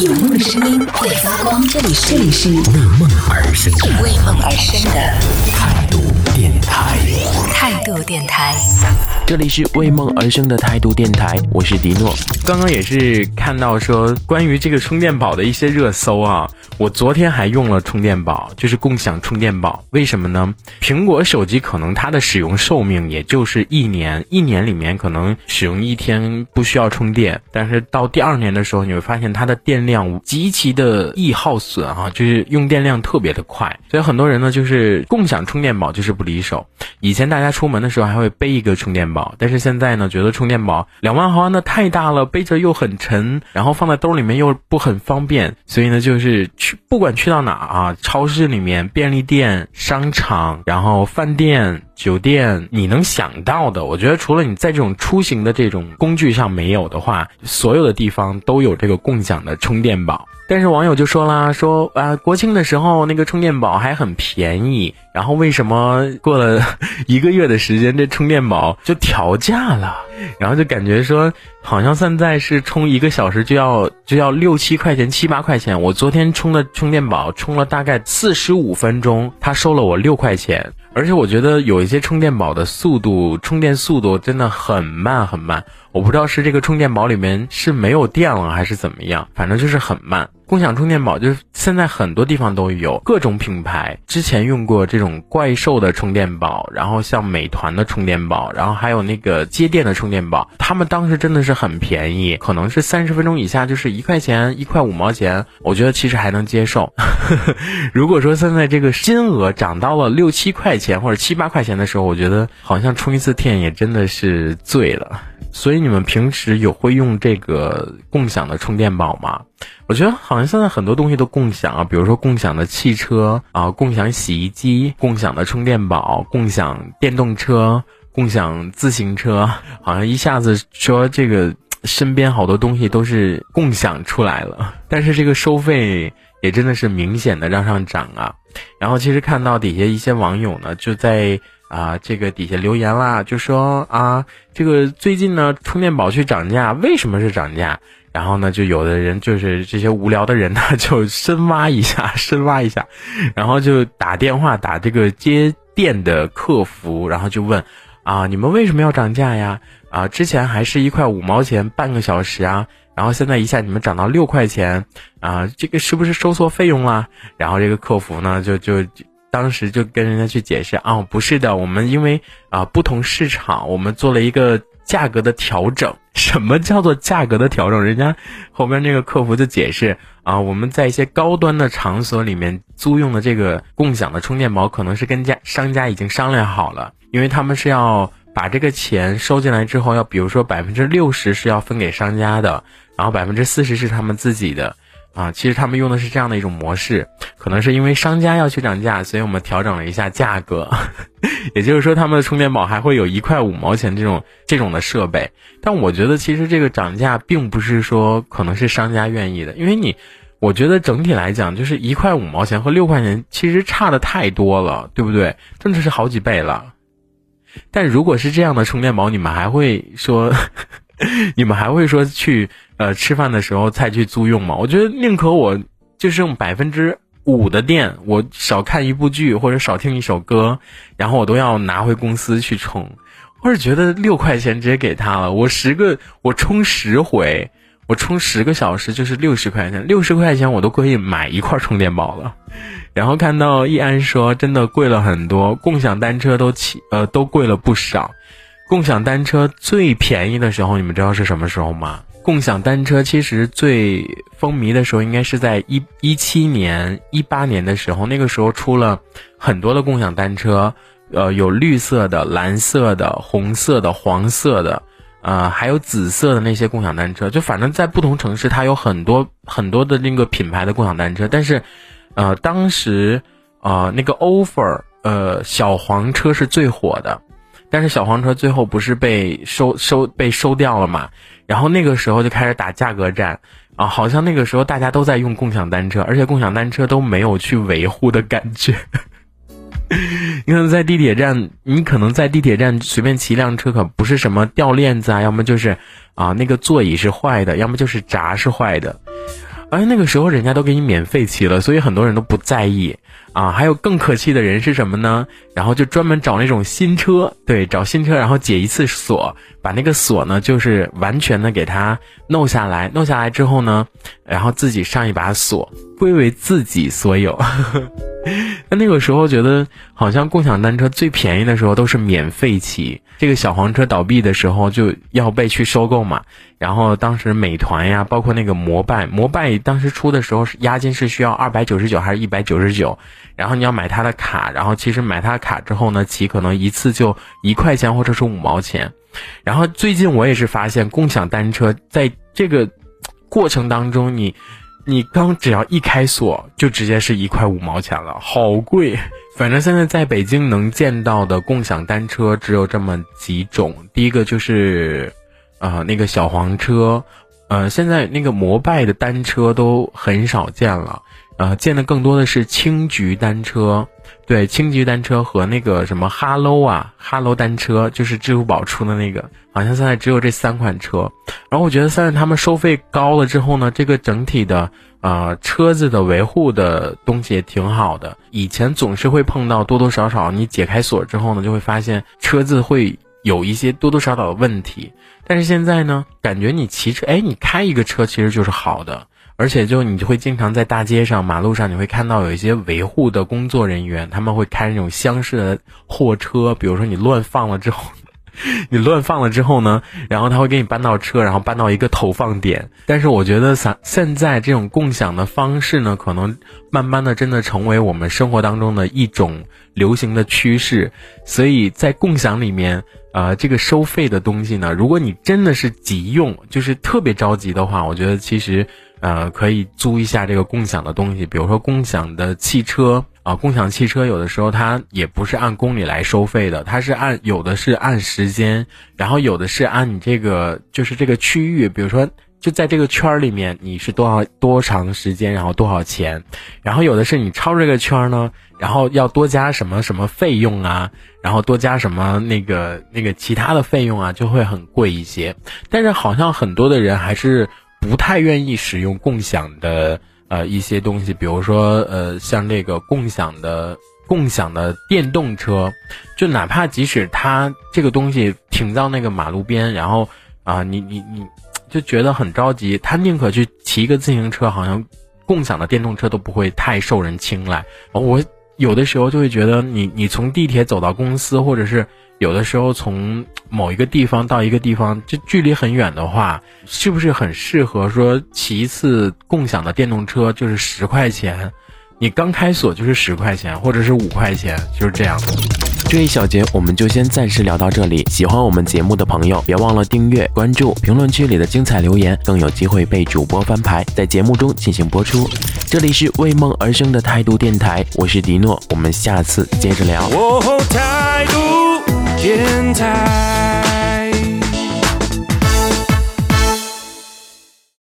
有梦的声音会发光，这里是这里是为梦而生的。为梦而生的。态度电台。态度电台。这里是为梦而生的态度电台，我是迪诺。刚刚也是看到说关于这个充电宝的一些热搜啊，我昨天还用了充电宝，就是共享充电宝。为什么呢？苹果手机可能它的使用寿命也就是一年，一年里面可能使用一天不需要充电，但是到第二年的时候，你会发现它的电量极其的易耗损啊，就是用电量特别的快。所以很多人呢，就是共享充电宝就是不离手。以前大家出门的时候还会背一个充电宝，但是现在呢，觉得充电宝两万毫安的太大了，背着又很沉，然后放在兜里面又不很方便，所以呢，就是去不管去到哪啊，超市里面、便利店、商场，然后饭店、酒店，你能想到的，我觉得除了你在这种出行的这种工具上没有的话，所有的地方都有这个共享的充电宝。但是网友就说啦，说啊，国庆的时候那个充电宝还很便宜，然后为什么过了一个月的时间，这充电宝就调价了？然后就感觉说，好像现在是充一个小时就要就要六七块钱、七八块钱。我昨天充的充电宝充了大概四十五分钟，他收了我六块钱。而且我觉得有一些充电宝的速度，充电速度真的很慢很慢。我不知道是这个充电宝里面是没有电了还是怎么样，反正就是很慢。共享充电宝就是现在很多地方都有各种品牌，之前用过这种怪兽的充电宝，然后像美团的充电宝，然后还有那个接电的充电宝，他们当时真的是很便宜，可能是三十分钟以下就是一块钱、一块五毛钱，我觉得其实还能接受。如果说现在这个金额涨到了六七块钱或者七八块钱的时候，我觉得好像充一次电也真的是醉了。所以你们平时有会用这个共享的充电宝吗？我觉得好像现在很多东西都共享啊，比如说共享的汽车啊，共享洗衣机，共享的充电宝，共享电动车，共享自行车，好像一下子说这个身边好多东西都是共享出来了，但是这个收费也真的是明显的让上涨啊。然后其实看到底下一些网友呢，就在。啊，这个底下留言啦，就说啊，这个最近呢，充电宝去涨价，为什么是涨价？然后呢，就有的人就是这些无聊的人呢，就深挖一下，深挖一下，然后就打电话打这个接电的客服，然后就问啊，你们为什么要涨价呀？啊，之前还是一块五毛钱半个小时啊，然后现在一下你们涨到六块钱啊，这个是不是收错费用啦？然后这个客服呢，就就。当时就跟人家去解释啊，不是的，我们因为啊不同市场，我们做了一个价格的调整。什么叫做价格的调整？人家后边那个客服就解释啊，我们在一些高端的场所里面租用的这个共享的充电宝，可能是跟家商家已经商量好了，因为他们是要把这个钱收进来之后，要比如说百分之六十是要分给商家的，然后百分之四十是他们自己的。啊，其实他们用的是这样的一种模式，可能是因为商家要去涨价，所以我们调整了一下价格。也就是说，他们的充电宝还会有一块五毛钱这种这种的设备。但我觉得，其实这个涨价并不是说可能是商家愿意的，因为你，我觉得整体来讲，就是一块五毛钱和六块钱其实差的太多了，对不对？真的是好几倍了。但如果是这样的充电宝，你们还会说？你们还会说去呃吃饭的时候再去租用吗？我觉得宁可我就剩百分之五的电，我少看一部剧或者少听一首歌，然后我都要拿回公司去充。我是觉得六块钱直接给他了，我十个我充十回，我充十个小时就是六十块钱，六十块钱我都可以买一块充电宝了。然后看到易安说真的贵了很多，共享单车都起呃都贵了不少。共享单车最便宜的时候，你们知道是什么时候吗？共享单车其实最风靡的时候，应该是在一一七年、一八年的时候。那个时候出了很多的共享单车，呃，有绿色的、蓝色的、红色的、黄色的，呃，还有紫色的那些共享单车。就反正在不同城市，它有很多很多的那个品牌的共享单车。但是，呃，当时，呃，那个 offer，呃，小黄车是最火的。但是小黄车最后不是被收收被收掉了嘛？然后那个时候就开始打价格战啊，好像那个时候大家都在用共享单车，而且共享单车都没有去维护的感觉。你看在地铁站，你可能在地铁站随便骑一辆车，可不是什么掉链子啊，要么就是啊那个座椅是坏的，要么就是闸是坏的。而那个时候人家都给你免费骑了，所以很多人都不在意啊。还有更可气的人是什么呢？然后就专门找那种新车，对，找新车，然后解一次锁，把那个锁呢，就是完全的给它弄下来，弄下来之后呢，然后自己上一把锁，归为自己所有。那那个时候觉得，好像共享单车最便宜的时候都是免费骑。这个小黄车倒闭的时候就要被去收购嘛。然后当时美团呀，包括那个摩拜，摩拜当时出的时候是押金是需要二百九十九还是一百九十九？然后你要买他的卡，然后其实买他的卡之后呢，骑可能一次就一块钱或者是五毛钱。然后最近我也是发现，共享单车在这个过程当中，你。你刚只要一开锁，就直接是一块五毛钱了，好贵。反正现在在北京能见到的共享单车只有这么几种，第一个就是，啊，那个小黄车，呃，现在那个摩拜的单车都很少见了。呃，见的更多的是青桔单车，对，青桔单车和那个什么哈喽啊，哈喽单车，就是支付宝出的那个，好像现在只有这三款车。然后我觉得现在他们收费高了之后呢，这个整体的呃车子的维护的东西也挺好的。以前总是会碰到多多少少，你解开锁之后呢，就会发现车子会有一些多多少少的问题。但是现在呢，感觉你骑车，哎，你开一个车其实就是好的。而且就你就会经常在大街上、马路上，你会看到有一些维护的工作人员，他们会开那种厢式的货车。比如说你乱放了之后，你乱放了之后呢，然后他会给你搬到车，然后搬到一个投放点。但是我觉得现现在这种共享的方式呢，可能慢慢的真的成为我们生活当中的一种流行的趋势。所以在共享里面，呃，这个收费的东西呢，如果你真的是急用，就是特别着急的话，我觉得其实。呃，可以租一下这个共享的东西，比如说共享的汽车啊，共享汽车有的时候它也不是按公里来收费的，它是按有的是按时间，然后有的是按你这个就是这个区域，比如说就在这个圈儿里面你是多少多长时间，然后多少钱，然后有的是你超这个圈儿呢，然后要多加什么什么费用啊，然后多加什么那个那个其他的费用啊，就会很贵一些，但是好像很多的人还是。不太愿意使用共享的呃一些东西，比如说呃像这个共享的共享的电动车，就哪怕即使它这个东西停到那个马路边，然后啊你你你就觉得很着急，他宁可去骑一个自行车，好像共享的电动车都不会太受人青睐。我有的时候就会觉得，你你从地铁走到公司，或者是。有的时候从某一个地方到一个地方，这距离很远的话，是不是很适合说骑一次共享的电动车？就是十块钱，你刚开锁就是十块钱，或者是五块钱，就是这样的。这一小节我们就先暂时聊到这里。喜欢我们节目的朋友，别忘了订阅、关注，评论区里的精彩留言更有机会被主播翻牌，在节目中进行播出。这里是为梦而生的态度电台，我是迪诺，我们下次接着聊。电台。